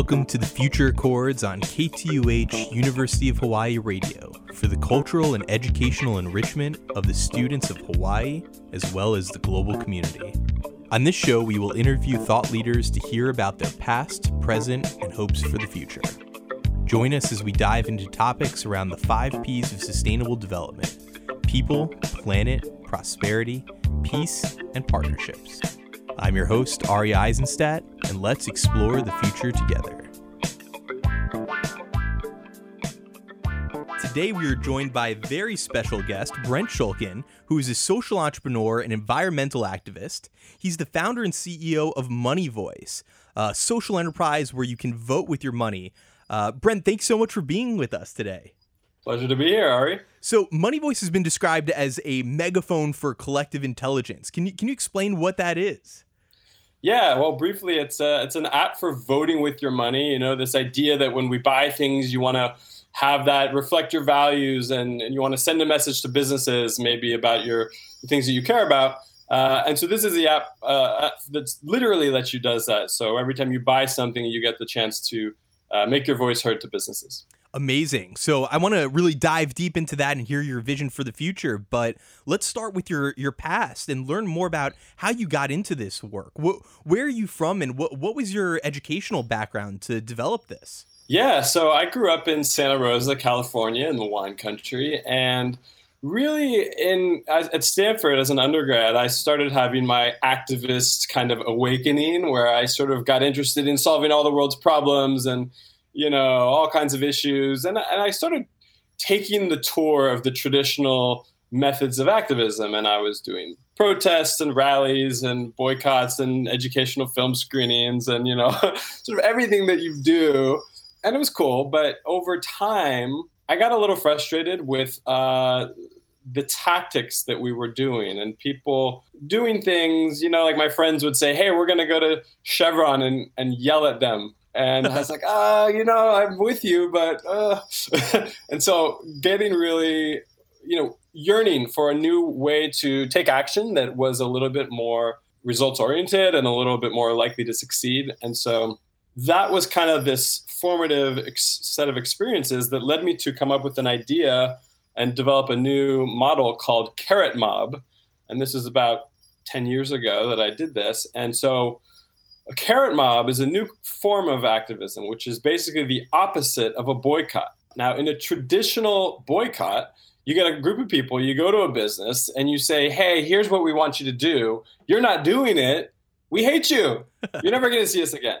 Welcome to the Future Accords on KTUH University of Hawaii Radio for the cultural and educational enrichment of the students of Hawaii as well as the global community. On this show, we will interview thought leaders to hear about their past, present, and hopes for the future. Join us as we dive into topics around the five P's of sustainable development people, planet, prosperity, peace, and partnerships. I'm your host, Ari Eisenstadt, and let's explore the future together. Today, we are joined by a very special guest, Brent Schulkin, who is a social entrepreneur and environmental activist. He's the founder and CEO of Money Voice, a social enterprise where you can vote with your money. Uh, Brent, thanks so much for being with us today. Pleasure to be here, Ari. So, Money Voice has been described as a megaphone for collective intelligence. Can you can you explain what that is? Yeah, well, briefly, it's a, it's an app for voting with your money. You know, this idea that when we buy things, you want to have that reflect your values and, and you want to send a message to businesses maybe about your things that you care about. Uh, and so this is the app uh, that literally lets you does that. So every time you buy something, you get the chance to uh, make your voice heard to businesses. Amazing. So I want to really dive deep into that and hear your vision for the future. But let's start with your your past and learn more about how you got into this work. where are you from, and what what was your educational background to develop this? Yeah, so I grew up in Santa Rosa, California, in the wine country, and really in at Stanford as an undergrad, I started having my activist kind of awakening, where I sort of got interested in solving all the world's problems and you know, all kinds of issues. And, and I started taking the tour of the traditional methods of activism. And I was doing protests and rallies and boycotts and educational film screenings and, you know, sort of everything that you do. And it was cool. But over time, I got a little frustrated with uh, the tactics that we were doing and people doing things, you know, like my friends would say, hey, we're going to go to Chevron and, and yell at them and I was like, ah, you know, I'm with you, but uh. and so getting really, you know, yearning for a new way to take action that was a little bit more results oriented and a little bit more likely to succeed. And so that was kind of this formative ex- set of experiences that led me to come up with an idea and develop a new model called Carrot Mob. And this is about 10 years ago that I did this. And so a carrot mob is a new form of activism, which is basically the opposite of a boycott. Now, in a traditional boycott, you get a group of people, you go to a business, and you say, Hey, here's what we want you to do. You're not doing it. We hate you. You're never going to see us again.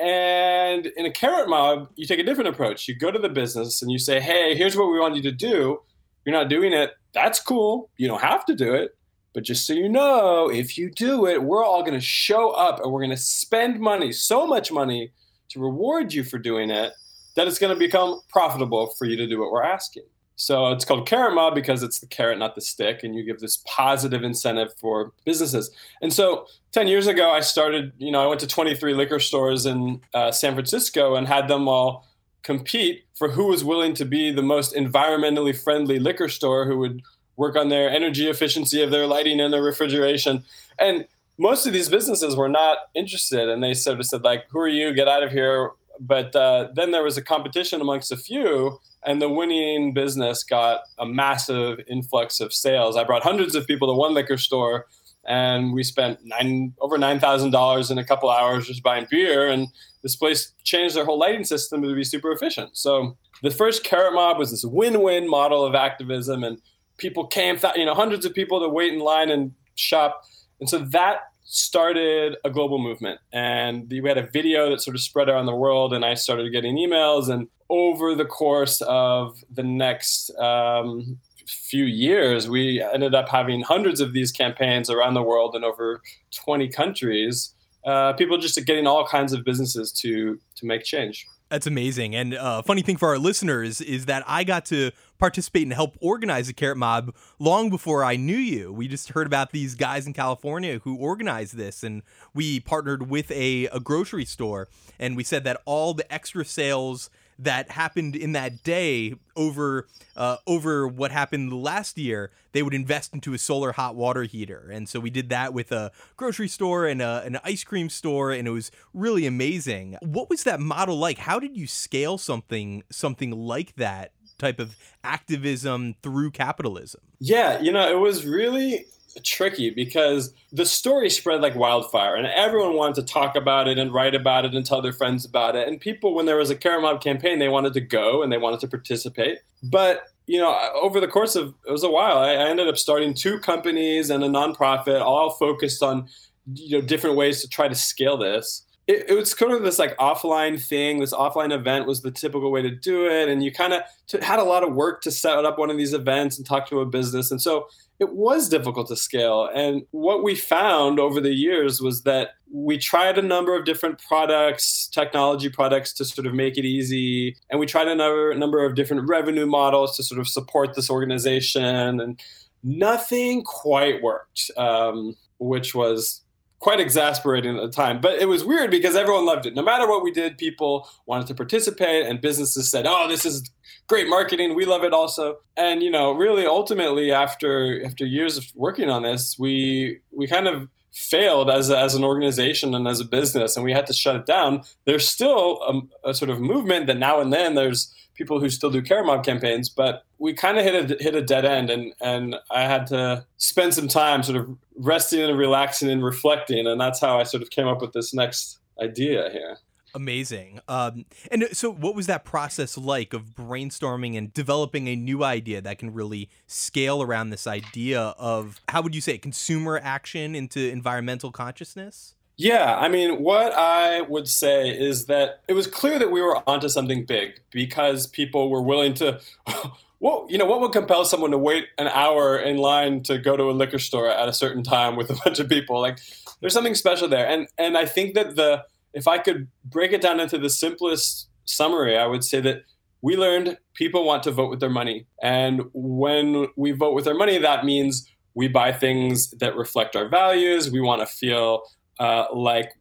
And in a carrot mob, you take a different approach. You go to the business and you say, Hey, here's what we want you to do. You're not doing it. That's cool. You don't have to do it. But just so you know, if you do it, we're all going to show up and we're going to spend money, so much money, to reward you for doing it that it's going to become profitable for you to do what we're asking. So it's called Carrot Mob because it's the carrot, not the stick, and you give this positive incentive for businesses. And so 10 years ago, I started, you know, I went to 23 liquor stores in uh, San Francisco and had them all compete for who was willing to be the most environmentally friendly liquor store who would work on their energy efficiency of their lighting and their refrigeration. And most of these businesses were not interested, and they sort of said like, "Who are you? Get out of here!" But uh, then there was a competition amongst a few, and the winning business got a massive influx of sales. I brought hundreds of people to one liquor store, and we spent nine over nine thousand dollars in a couple hours just buying beer. And this place changed their whole lighting system to be super efficient. So the first Carrot Mob was this win-win model of activism, and people came, you know, hundreds of people to wait in line and shop. And so that started a global movement. And we had a video that sort of spread around the world, and I started getting emails. And over the course of the next um, few years, we ended up having hundreds of these campaigns around the world in over 20 countries. Uh, people just getting all kinds of businesses to to make change. That's amazing. And uh, funny thing for our listeners is that I got to participate and help organize a carrot mob long before I knew you. We just heard about these guys in California who organized this, and we partnered with a, a grocery store, and we said that all the extra sales that happened in that day over uh, over what happened last year, they would invest into a solar hot water heater. And so we did that with a grocery store and a, an ice cream store, and it was really amazing. What was that model like? How did you scale something something like that type of activism through capitalism? Yeah, you know, it was really tricky because the story spread like wildfire and everyone wanted to talk about it and write about it and tell their friends about it. And people, when there was a Mob campaign, they wanted to go and they wanted to participate. But you know, over the course of it was a while, I, I ended up starting two companies and a nonprofit, all focused on you know different ways to try to scale this it, it, was kind of this like offline thing. This offline event was the typical way to do it, and you kind of t- had a lot of work to set up one of these events and talk to a business, and so it was difficult to scale. And what we found over the years was that we tried a number of different products, technology products, to sort of make it easy, and we tried a number, number of different revenue models to sort of support this organization, and nothing quite worked, um, which was quite exasperating at the time. But it was weird because everyone loved it. No matter what we did, people wanted to participate, and businesses said, "Oh, this is great marketing. We love it also." And you know, really, ultimately, after after years of working on this, we we kind of failed as, as an organization and as a business and we had to shut it down there's still a, a sort of movement that now and then there's people who still do Carrot Mob campaigns, but we kind of hit a hit a dead end, and and I had to spend some time sort of resting and relaxing and reflecting, and that's how I sort of came up with this next idea here. Amazing. Um, and so, what was that process like of brainstorming and developing a new idea that can really scale around this idea of how would you say consumer action into environmental consciousness? Yeah, I mean, what I would say is that it was clear that we were onto something big because people were willing to. Well, you know, what would compel someone to wait an hour in line to go to a liquor store at a certain time with a bunch of people? Like, there's something special there, and and I think that the if I could break it down into the simplest summary, I would say that we learned people want to vote with their money, and when we vote with our money, that means we buy things that reflect our values. We want to feel uh, like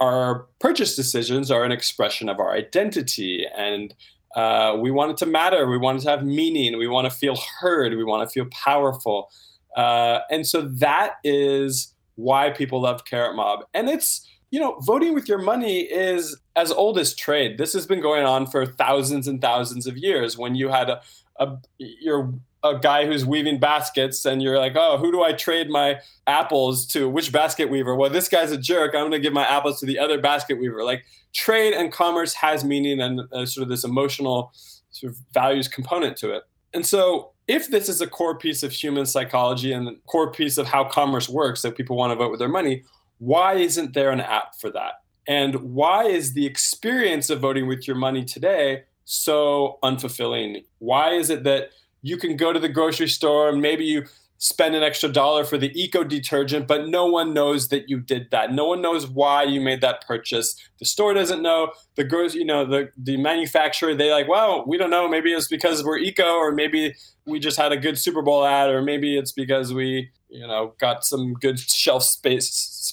our purchase decisions are an expression of our identity. And uh, we want it to matter. We want it to have meaning. We want to feel heard. We want to feel powerful. Uh, and so that is why people love carrot mob. And it's you know voting with your money is as old as trade this has been going on for thousands and thousands of years when you had a, a your a guy who's weaving baskets and you're like, oh, who do I trade my apples to? Which basket weaver? Well, this guy's a jerk. I'm going to give my apples to the other basket weaver. Like trade and commerce has meaning and uh, sort of this emotional sort of values component to it. And so if this is a core piece of human psychology and core piece of how commerce works that people want to vote with their money, why isn't there an app for that? And why is the experience of voting with your money today so unfulfilling? Why is it that you can go to the grocery store and maybe you spend an extra dollar for the eco detergent, but no one knows that you did that. No one knows why you made that purchase. The store doesn't know. The grocery, you know, the the manufacturer, they like, well, we don't know. Maybe it's because we're eco, or maybe we just had a good Super Bowl ad, or maybe it's because we, you know, got some good shelf space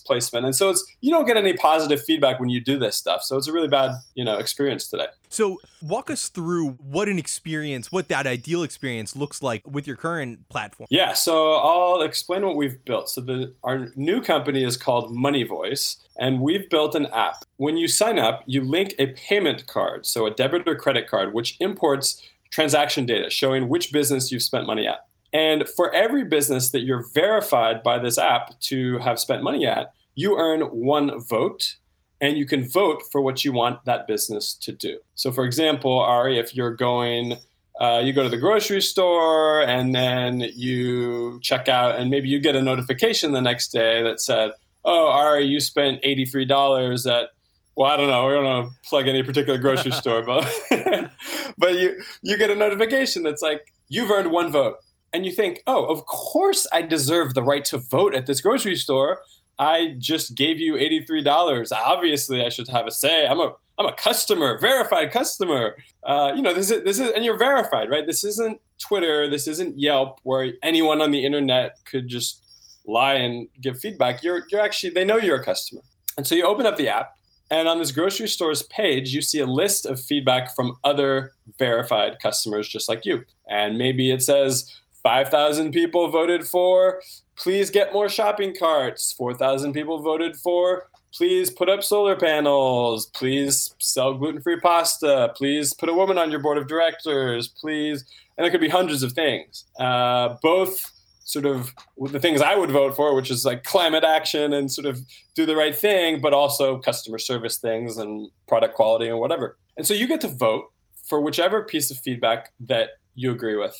placement. And so it's you don't get any positive feedback when you do this stuff. So it's a really bad, you know, experience today. So walk us through what an experience, what that ideal experience looks like with your current platform. Yeah, so I'll explain what we've built. So the our new company is called Money Voice. And we've built an app. When you sign up, you link a payment card, so a debit or credit card, which imports transaction data showing which business you've spent money at. And for every business that you're verified by this app to have spent money at, you earn one vote and you can vote for what you want that business to do. So, for example, Ari, if you're going, uh, you go to the grocery store and then you check out, and maybe you get a notification the next day that said, Oh, Ari, you spent $83 at well, I don't know. We don't want to plug any particular grocery store, but but you you get a notification that's like you've earned one vote and you think, oh, of course I deserve the right to vote at this grocery store. I just gave you $83. Obviously, I should have a say. I'm a I'm a customer, verified customer. Uh, you know, this is this is and you're verified, right? This isn't Twitter, this isn't Yelp where anyone on the internet could just lie and give feedback. You're you're actually they know you're a customer. And so you open up the app And on this grocery store's page, you see a list of feedback from other verified customers just like you. And maybe it says 5,000 people voted for, please get more shopping carts. 4,000 people voted for, please put up solar panels. Please sell gluten free pasta. Please put a woman on your board of directors. Please. And it could be hundreds of things. Uh, both sort of the things I would vote for, which is like climate action and sort of do the right thing, but also customer service things and product quality and whatever. And so you get to vote for whichever piece of feedback that you agree with.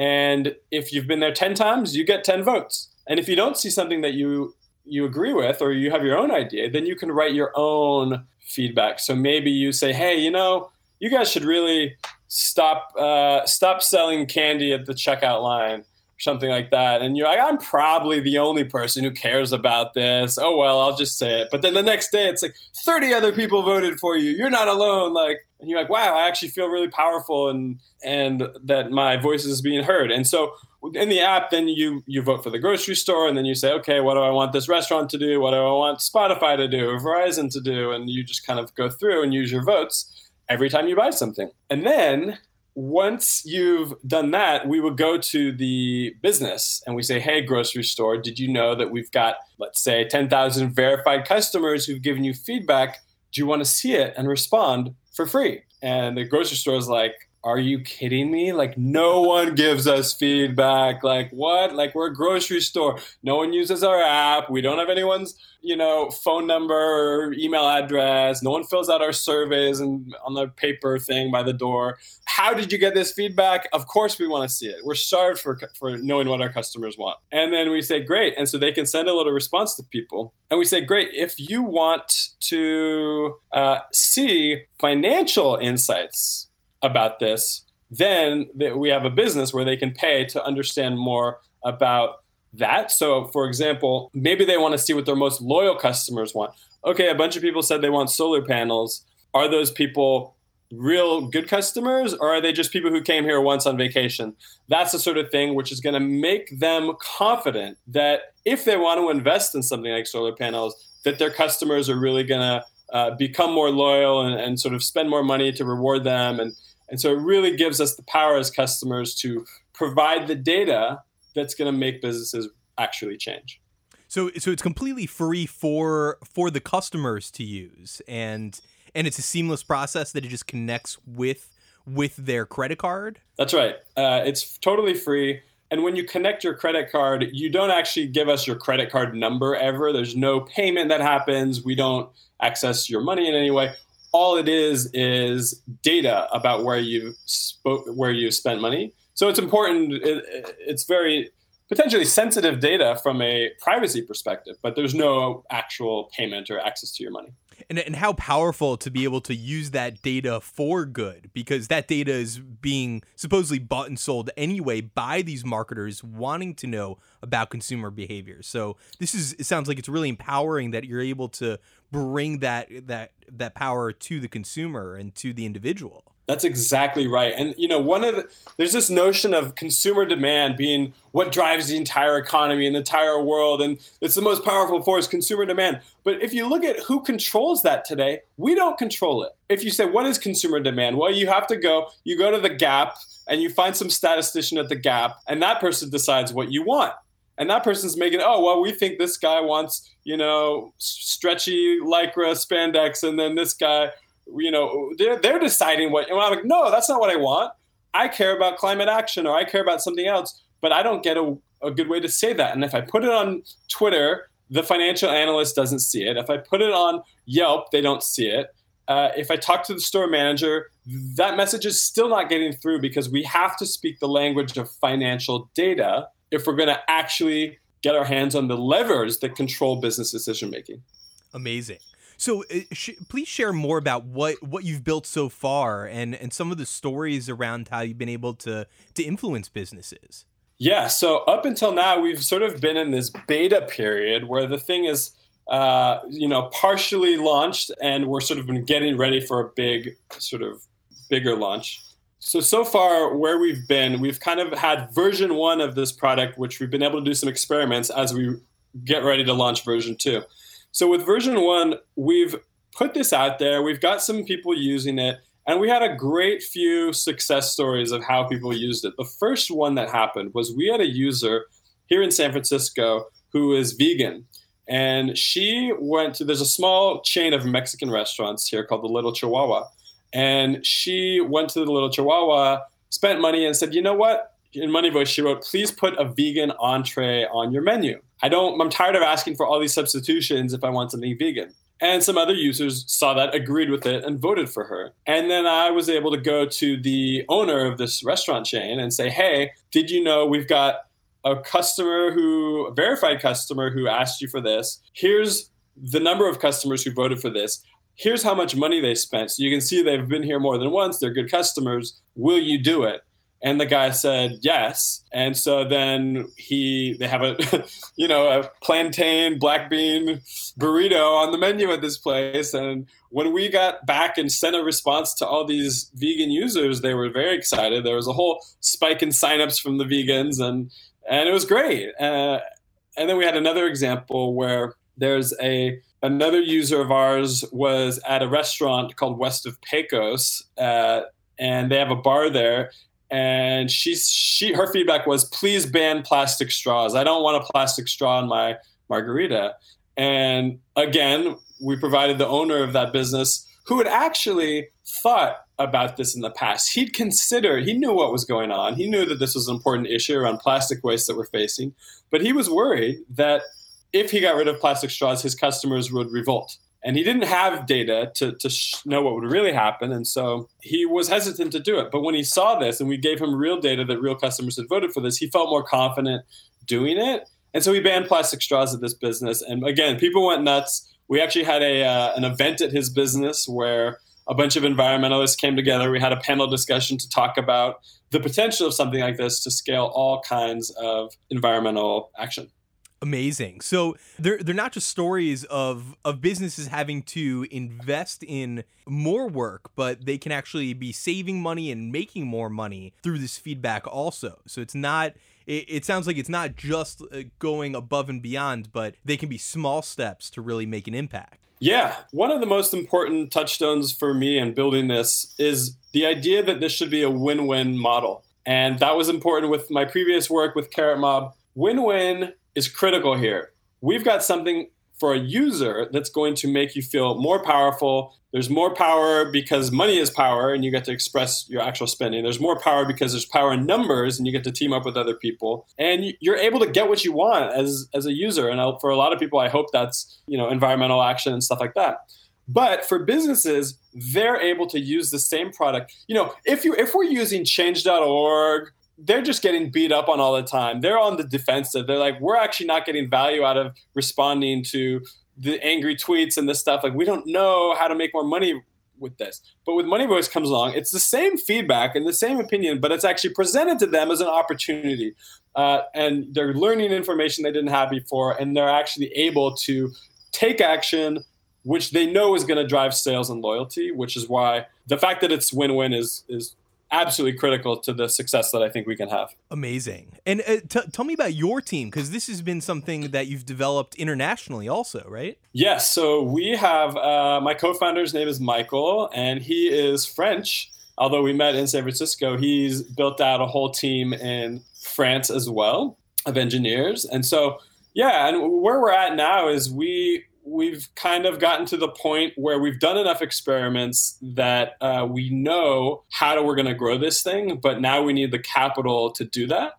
And if you've been there 10 times, you get 10 votes. And if you don't see something that you you agree with or you have your own idea, then you can write your own feedback. So maybe you say, "Hey, you know, you guys should really stop uh, stop selling candy at the checkout line." something like that. And you're like, I'm probably the only person who cares about this. Oh, well, I'll just say it. But then the next day, it's like 30 other people voted for you. You're not alone. Like, and you're like, wow, I actually feel really powerful and, and that my voice is being heard. And so in the app, then you, you vote for the grocery store and then you say, okay, what do I want this restaurant to do? What do I want Spotify to do Verizon to do? And you just kind of go through and use your votes every time you buy something. And then once you've done that, we would go to the business and we say, Hey, grocery store, did you know that we've got, let's say, 10,000 verified customers who've given you feedback? Do you want to see it and respond for free? And the grocery store is like, are you kidding me? Like, no one gives us feedback. Like, what? Like, we're a grocery store. No one uses our app. We don't have anyone's, you know, phone number or email address. No one fills out our surveys and on the paper thing by the door. How did you get this feedback? Of course, we want to see it. We're starved for, for knowing what our customers want. And then we say, great. And so they can send a little response to people. And we say, great. If you want to uh, see financial insights, about this, then we have a business where they can pay to understand more about that. So, for example, maybe they want to see what their most loyal customers want. Okay, a bunch of people said they want solar panels. Are those people real good customers or are they just people who came here once on vacation? That's the sort of thing which is going to make them confident that if they want to invest in something like solar panels, that their customers are really going to uh, become more loyal and, and sort of spend more money to reward them and and so it really gives us the power as customers to provide the data that's going to make businesses actually change. So so it's completely free for for the customers to use and and it's a seamless process that it just connects with with their credit card. That's right. Uh, it's totally free. And when you connect your credit card, you don't actually give us your credit card number ever. There's no payment that happens. We don't access your money in any way all it is is data about where you spoke, where you spent money. So it's important. It, it's very potentially sensitive data from a privacy perspective, but there's no actual payment or access to your money. And, and how powerful to be able to use that data for good because that data is being supposedly bought and sold anyway by these marketers wanting to know about consumer behavior. So this is it sounds like it's really empowering that you're able to bring that that that power to the consumer and to the individual. That's exactly right. And you know, one of the, there's this notion of consumer demand being what drives the entire economy and the entire world, and it's the most powerful force, consumer demand. But if you look at who controls that today, we don't control it. If you say what is consumer demand, well, you have to go, you go to the Gap, and you find some statistician at the Gap, and that person decides what you want and that person's making oh well we think this guy wants you know stretchy lycra spandex and then this guy you know they're, they're deciding what and i'm like no that's not what i want i care about climate action or i care about something else but i don't get a, a good way to say that and if i put it on twitter the financial analyst doesn't see it if i put it on yelp they don't see it uh, if I talk to the store manager, that message is still not getting through because we have to speak the language of financial data if we're going to actually get our hands on the levers that control business decision making. Amazing. So, uh, sh- please share more about what what you've built so far, and and some of the stories around how you've been able to to influence businesses. Yeah. So up until now, we've sort of been in this beta period where the thing is, uh, you know, partially launched, and we're sort of been getting ready for a big, sort of bigger launch. So, so far, where we've been, we've kind of had version one of this product, which we've been able to do some experiments as we get ready to launch version two. So, with version one, we've put this out there. We've got some people using it. And we had a great few success stories of how people used it. The first one that happened was we had a user here in San Francisco who is vegan. And she went to, there's a small chain of Mexican restaurants here called the Little Chihuahua. And she went to the Little Chihuahua, spent money, and said, you know what? In Money Voice, she wrote, please put a vegan entree on your menu. I don't, I'm tired of asking for all these substitutions if I want something vegan. And some other users saw that, agreed with it, and voted for her. And then I was able to go to the owner of this restaurant chain and say, hey, did you know we've got a customer who, a verified customer who asked you for this? Here's the number of customers who voted for this. Here's how much money they spent. So you can see they've been here more than once. They're good customers. Will you do it? And the guy said yes. And so then he they have a you know a plantain black bean burrito on the menu at this place. And when we got back and sent a response to all these vegan users, they were very excited. There was a whole spike in signups from the vegans, and and it was great. Uh, and then we had another example where there's a another user of ours was at a restaurant called West of Pecos, uh, and they have a bar there and she's she her feedback was please ban plastic straws. I don't want a plastic straw in my margarita. And again we provided the owner of that business who had actually thought about this in the past. He'd considered he knew what was going on. He knew that this was an important issue around plastic waste that we're facing. But he was worried that if he got rid of plastic straws his customers would revolt and he didn't have data to, to sh- know what would really happen. And so he was hesitant to do it. But when he saw this and we gave him real data that real customers had voted for this he felt more confident doing it. And so we banned plastic straws at this business. And again people went nuts. We actually had a uh, an event at his business where a bunch of environmentalists came together. We had a panel discussion to talk about the potential of something like this to scale all kinds of environmental action amazing. So they're they're not just stories of of businesses having to invest in more work, but they can actually be saving money and making more money through this feedback also. So it's not it, it sounds like it's not just uh, going above and beyond, but they can be small steps to really make an impact. Yeah, one of the most important touchstones for me in building this is the idea that this should be a win-win model. And that was important with my previous work with Carrot Mob. Win-win is critical here. We've got something for a user that's going to make you feel more powerful. There's more power because money is power and you get to express your actual spending. There's more power because there's power in numbers and you get to team up with other people. And you're able to get what you want as, as a user. And for a lot of people, I hope that's, you know, environmental action and stuff like that. But for businesses, they're able to use the same product. You know, if you if we're using change.org they're just getting beat up on all the time. They're on the defensive. They're like, we're actually not getting value out of responding to the angry tweets and this stuff. Like, we don't know how to make more money with this. But with Money Voice comes along, it's the same feedback and the same opinion, but it's actually presented to them as an opportunity. Uh, and they're learning information they didn't have before, and they're actually able to take action, which they know is going to drive sales and loyalty. Which is why the fact that it's win-win is is absolutely critical to the success that I think we can have. Amazing. And uh, t- tell me about your team because this has been something that you've developed internationally, also, right? Yes. So we have uh, my co-founder's name is Michael, and he is French. Although we met in San Francisco, he's built out a whole team in France as well of engineers. And so, yeah, and where we're at now is we we've kind of gotten to the point where we've done enough experiments that uh, we know how we're going to grow this thing, but now we need the capital to do that.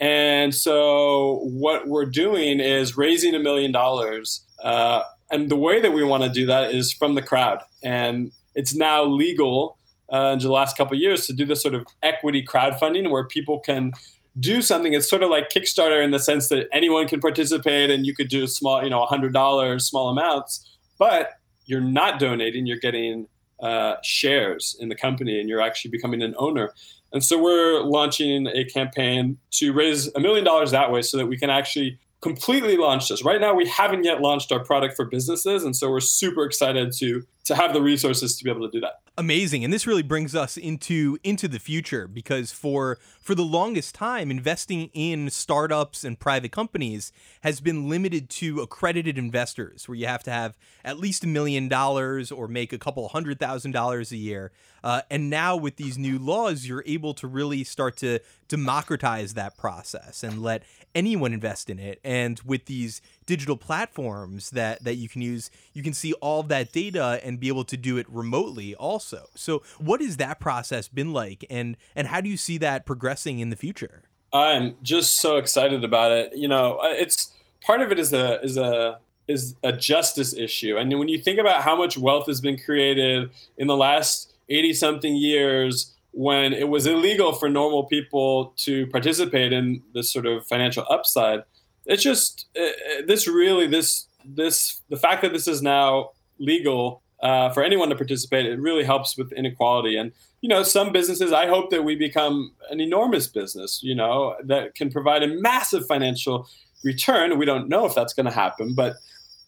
And so what we're doing is raising a million dollars. Uh, and the way that we want to do that is from the crowd. And it's now legal uh, in the last couple years to do this sort of equity crowdfunding where people can do something. It's sort of like Kickstarter in the sense that anyone can participate and you could do small, you know, $100, small amounts, but you're not donating, you're getting uh, shares in the company and you're actually becoming an owner. And so we're launching a campaign to raise a million dollars that way so that we can actually completely launched this. Right now we haven't yet launched our product for businesses and so we're super excited to to have the resources to be able to do that. amazing and this really brings us into into the future because for for the longest time investing in startups and private companies has been limited to accredited investors where you have to have at least a million dollars or make a couple hundred thousand dollars a year uh, and now with these new laws you're able to really start to democratize that process and let anyone invest in it. And with these digital platforms that that you can use you can see all that data and be able to do it remotely also. So what has that process been like? And and how do you see that progressing in the future? I'm just so excited about it. You know it's part of it is a is a is a justice issue. And when you think about how much wealth has been created in the last 80 something years when it was illegal for normal people to participate in this sort of financial upside it's just uh, uh, this really this this the fact that this is now legal uh, for anyone to participate it really helps with inequality. And you know some businesses i hope that we become an enormous business you know that can provide a massive financial return. We don't know if that's going to happen but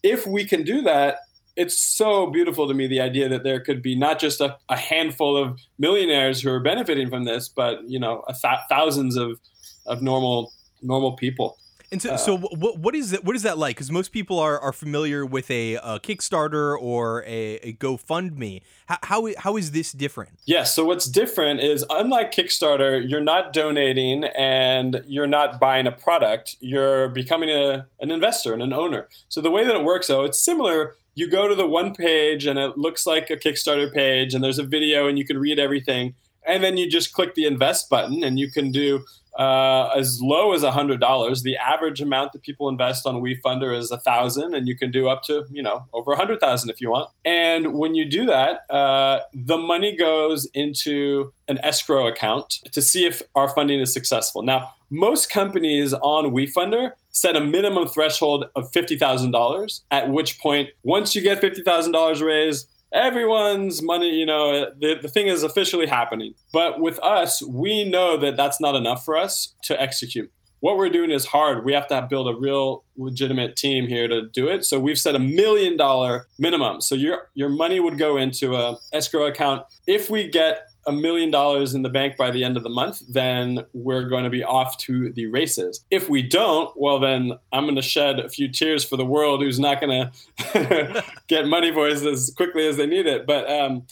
if we can do that it's so beautiful to me the idea that there could be not just a, a handful of millionaires who are benefiting from this but you know th- thousands of of normal normal people and so, uh, so what, what is it? What is that like? Because most people are, are familiar with a, a Kickstarter or a, a GoFundMe. How, how, how is this different? Yes. Yeah, so what's different is unlike Kickstarter, you're not donating and you're not buying a product. You're becoming a, an investor and an owner. So the way that it works, though, it's similar. You go to the one page and it looks like a Kickstarter page, and there's a video and you can read everything. And then you just click the invest button and you can do uh, as low as $100. The average amount that people invest on WeFunder is 1000 and you can do up to, you know, over 100,000 if you want. And when you do that, uh, the money goes into an escrow account to see if our funding is successful. Now, most companies on WeFunder set a minimum threshold of $50,000, at which point, once you get $50,000 raised, everyone's money, you know, the, the thing is officially happening. But with us, we know that that's not enough for us to execute. What we're doing is hard. We have to build a real legitimate team here to do it. So we've set a million dollar minimum. So your your money would go into a escrow account. If we get a million dollars in the bank by the end of the month, then we're going to be off to the races. If we don't, well, then I'm going to shed a few tears for the world who's not going to get money voice as quickly as they need it. But um,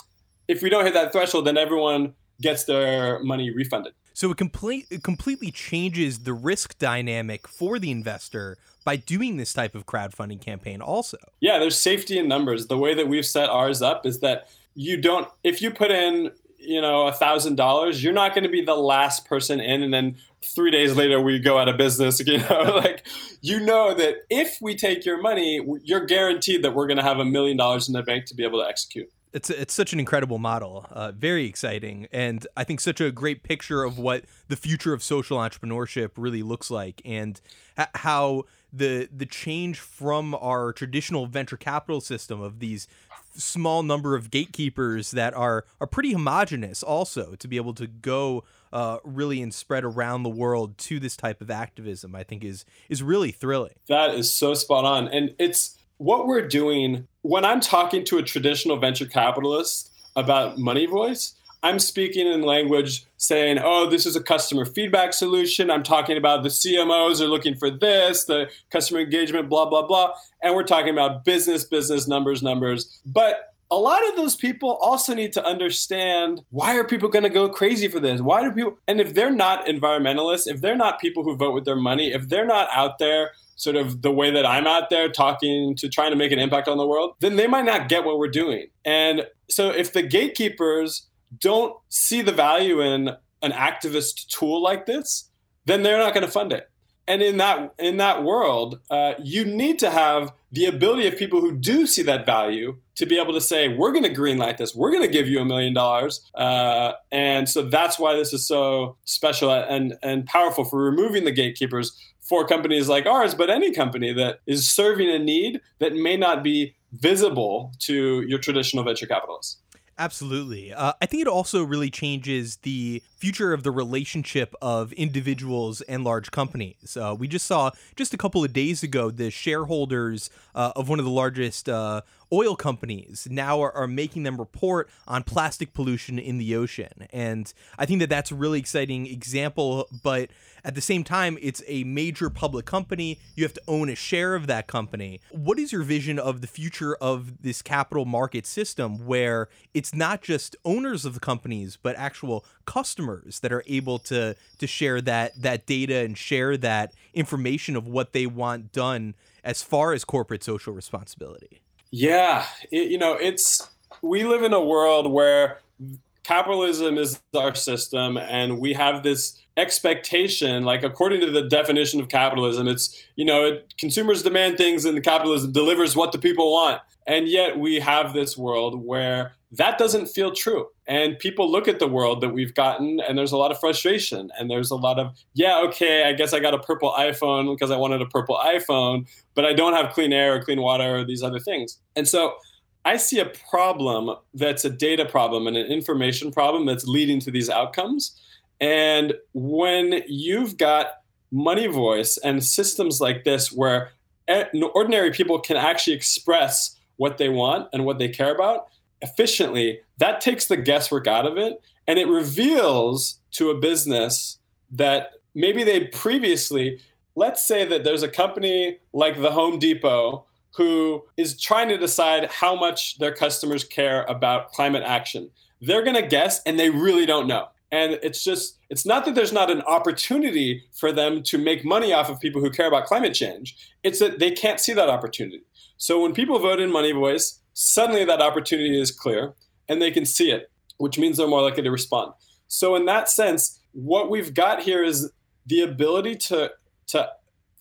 if we don't hit that threshold, then everyone gets their money refunded. So it, complete, it completely changes the risk dynamic for the investor by doing this type of crowdfunding campaign also. Yeah, there's safety in numbers. The way that we've set ours up is that you don't if you put in you know a thousand dollars you're not going to be the last person in and then three days later we go out of business you know? Like you know that if we take your money you're guaranteed that we're going to have a million dollars in the bank to be able to execute. It's it's such an incredible model, uh, very exciting, and I think such a great picture of what the future of social entrepreneurship really looks like, and how the the change from our traditional venture capital system of these small number of gatekeepers that are are pretty homogenous also to be able to go uh, really and spread around the world to this type of activism i think is is really thrilling. That is so spot on. And it's what we're doing when i'm talking to a traditional venture capitalist about money voice I'm speaking in language saying, oh, this is a customer feedback solution. I'm talking about the CMOs are looking for this, the customer engagement, blah, blah, blah. And we're talking about business, business, numbers, numbers. But a lot of those people also need to understand why are people going to go crazy for this? Why do people, and if they're not environmentalists, if they're not people who vote with their money, if they're not out there sort of the way that I'm out there talking to trying to make an impact on the world, then they might not get what we're doing. And so if the gatekeepers don't see the value in an activist tool like this, then they're not going to fund it. And in that in that world, uh, you need to have the ability of people who do see that value to be able to say, "We're going to greenlight this. We're going to give you a million dollars." Uh, and so that's why this is so special and and powerful for removing the gatekeepers for companies like ours, but any company that is serving a need that may not be visible to your traditional venture capitalists. Absolutely. Uh, I think it also really changes the future of the relationship of individuals and large companies. Uh, we just saw just a couple of days ago the shareholders uh, of one of the largest uh, oil companies now are, are making them report on plastic pollution in the ocean. And I think that that's a really exciting example, but at the same time, it's a major public company. You have to own a share of that company. What is your vision of the future of this capital market system where it's not just owners of the companies, but actual customers that are able to to share that that data and share that information of what they want done as far as corporate social responsibility? Yeah, it, you know, it's we live in a world where capitalism is our system and we have this expectation like according to the definition of capitalism it's you know it, consumers demand things and the capitalism delivers what the people want. And yet we have this world where that doesn't feel true and people look at the world that we've gotten and there's a lot of frustration and there's a lot of yeah okay i guess i got a purple iphone because i wanted a purple iphone but i don't have clean air or clean water or these other things and so I see a problem that's a data problem and an information problem that's leading to these outcomes. And when you've got money voice and systems like this where ordinary people can actually express what they want and what they care about efficiently, that takes the guesswork out of it and it reveals to a business that maybe they previously, let's say that there's a company like the Home Depot who is trying to decide how much their customers care about climate action. They're going to guess and they really don't know. And it's just, it's not that there's not an opportunity for them to make money off of people who care about climate change. It's that they can't see that opportunity. So when people vote in Money Voice, suddenly that opportunity is clear and they can see it, which means they're more likely to respond. So in that sense, what we've got here is the ability to, to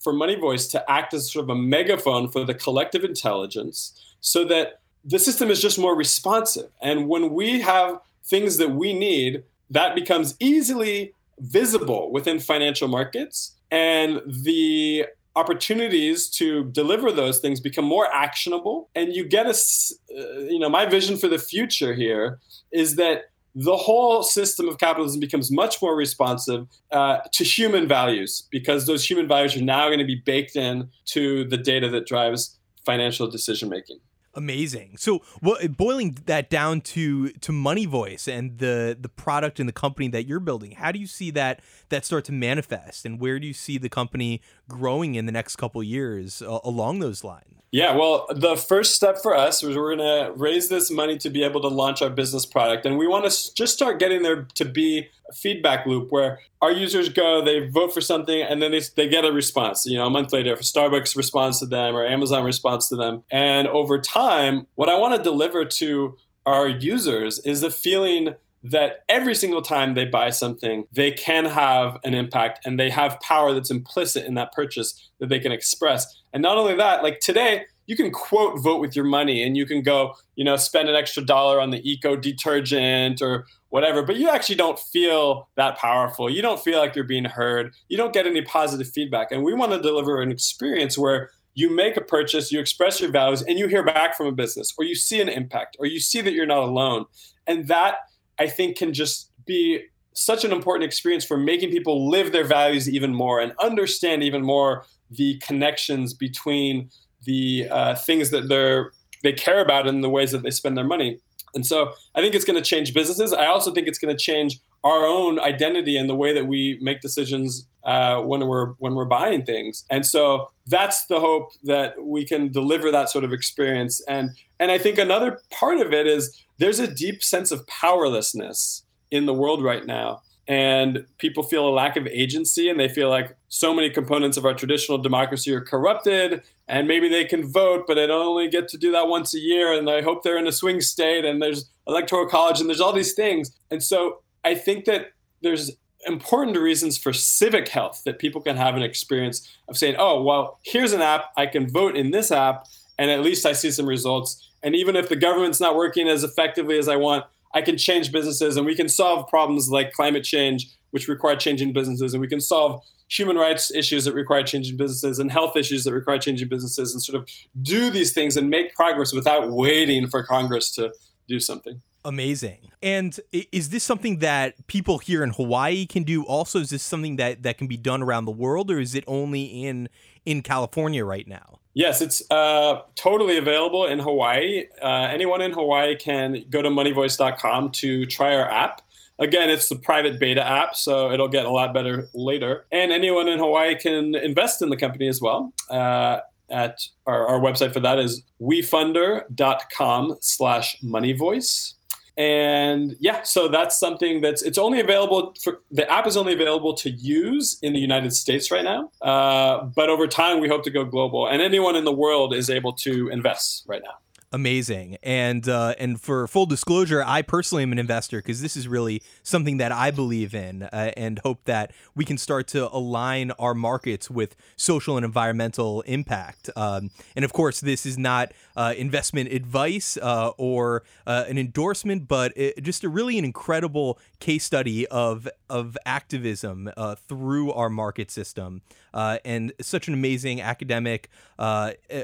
for Money Voice to act as sort of a megaphone for the collective intelligence so that the system is just more responsive. And when we have things that we need, that becomes easily visible within financial markets. And the opportunities to deliver those things become more actionable. And you get a, uh, you know, my vision for the future here is that the whole system of capitalism becomes much more responsive uh, to human values because those human values are now going to be baked in to the data that drives financial decision making amazing. So what, boiling that down to to money voice and the the product and the company that you're building how do you see that that start to manifest? And where do you see the company growing in the next couple years uh, along those lines yeah, well, the first step for us was we're going to raise this money to be able to launch our business product. And we want to just start getting there to be a feedback loop where our users go, they vote for something, and then they, they get a response. You know, a month later, Starbucks responds to them or Amazon responds to them. And over time, what I want to deliver to our users is the feeling that every single time they buy something, they can have an impact and they have power that's implicit in that purchase that they can express. And not only that, like today, you can quote vote with your money and you can go, you know, spend an extra dollar on the eco detergent or whatever, but you actually don't feel that powerful. You don't feel like you're being heard. You don't get any positive feedback. And we want to deliver an experience where you make a purchase, you express your values, and you hear back from a business, or you see an impact, or you see that you're not alone. And that I think can just be such an important experience for making people live their values even more and understand even more the connections between the uh, things that they're they care about and the ways that they spend their money. And so I think it's going to change businesses. I also think it's going to change our own identity and the way that we make decisions uh, when we're when we're buying things. And so that's the hope that we can deliver that sort of experience. And and I think another part of it is there's a deep sense of powerlessness in the world right now. And people feel a lack of agency, and they feel like so many components of our traditional democracy are corrupted. And maybe they can vote, but they don't only get to do that once a year. And I hope they're in a swing state, and there's electoral college, and there's all these things. And so I think that there's important reasons for civic health that people can have an experience of saying, oh, well, here's an app, I can vote in this app, and at least I see some results. And even if the government's not working as effectively as I want, I can change businesses and we can solve problems like climate change, which require changing businesses, and we can solve human rights issues that require changing businesses and health issues that require changing businesses and sort of do these things and make progress without waiting for Congress to do something. Amazing. And is this something that people here in Hawaii can do also? Is this something that, that can be done around the world or is it only in in California right now? Yes, it's uh, totally available in Hawaii. Uh, anyone in Hawaii can go to moneyvoice.com to try our app. Again, it's the private beta app, so it'll get a lot better later. And anyone in Hawaii can invest in the company as well. Uh, at our, our website for that is wefunder.com slash moneyvoice and yeah so that's something that's it's only available for the app is only available to use in the united states right now. Uh, but over time we hope to go global and anyone in the world is able to invest right now amazing. And uh, and for full disclosure, I personally am an investor because this is really something that I believe in uh, and hope that we can start to align our markets with social and environmental impact. Um, and of course, this is not uh, investment advice uh, or uh, an endorsement, but it, just a really an incredible case study of of activism uh, through our market system and such an amazing academic,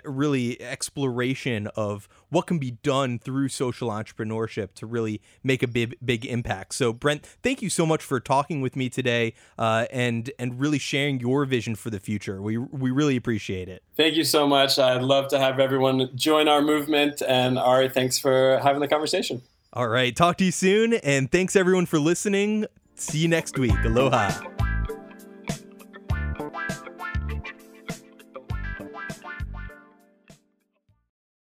really exploration of what can be done through social entrepreneurship to really make a big big impact. So Brent, thank you so much for talking with me today uh, and and really sharing your vision for the future. We we really appreciate it. Thank you so much. I'd love to have everyone join our movement. And Ari, thanks for having the conversation. All right, talk to you soon, and thanks everyone for listening. See you next week. Aloha.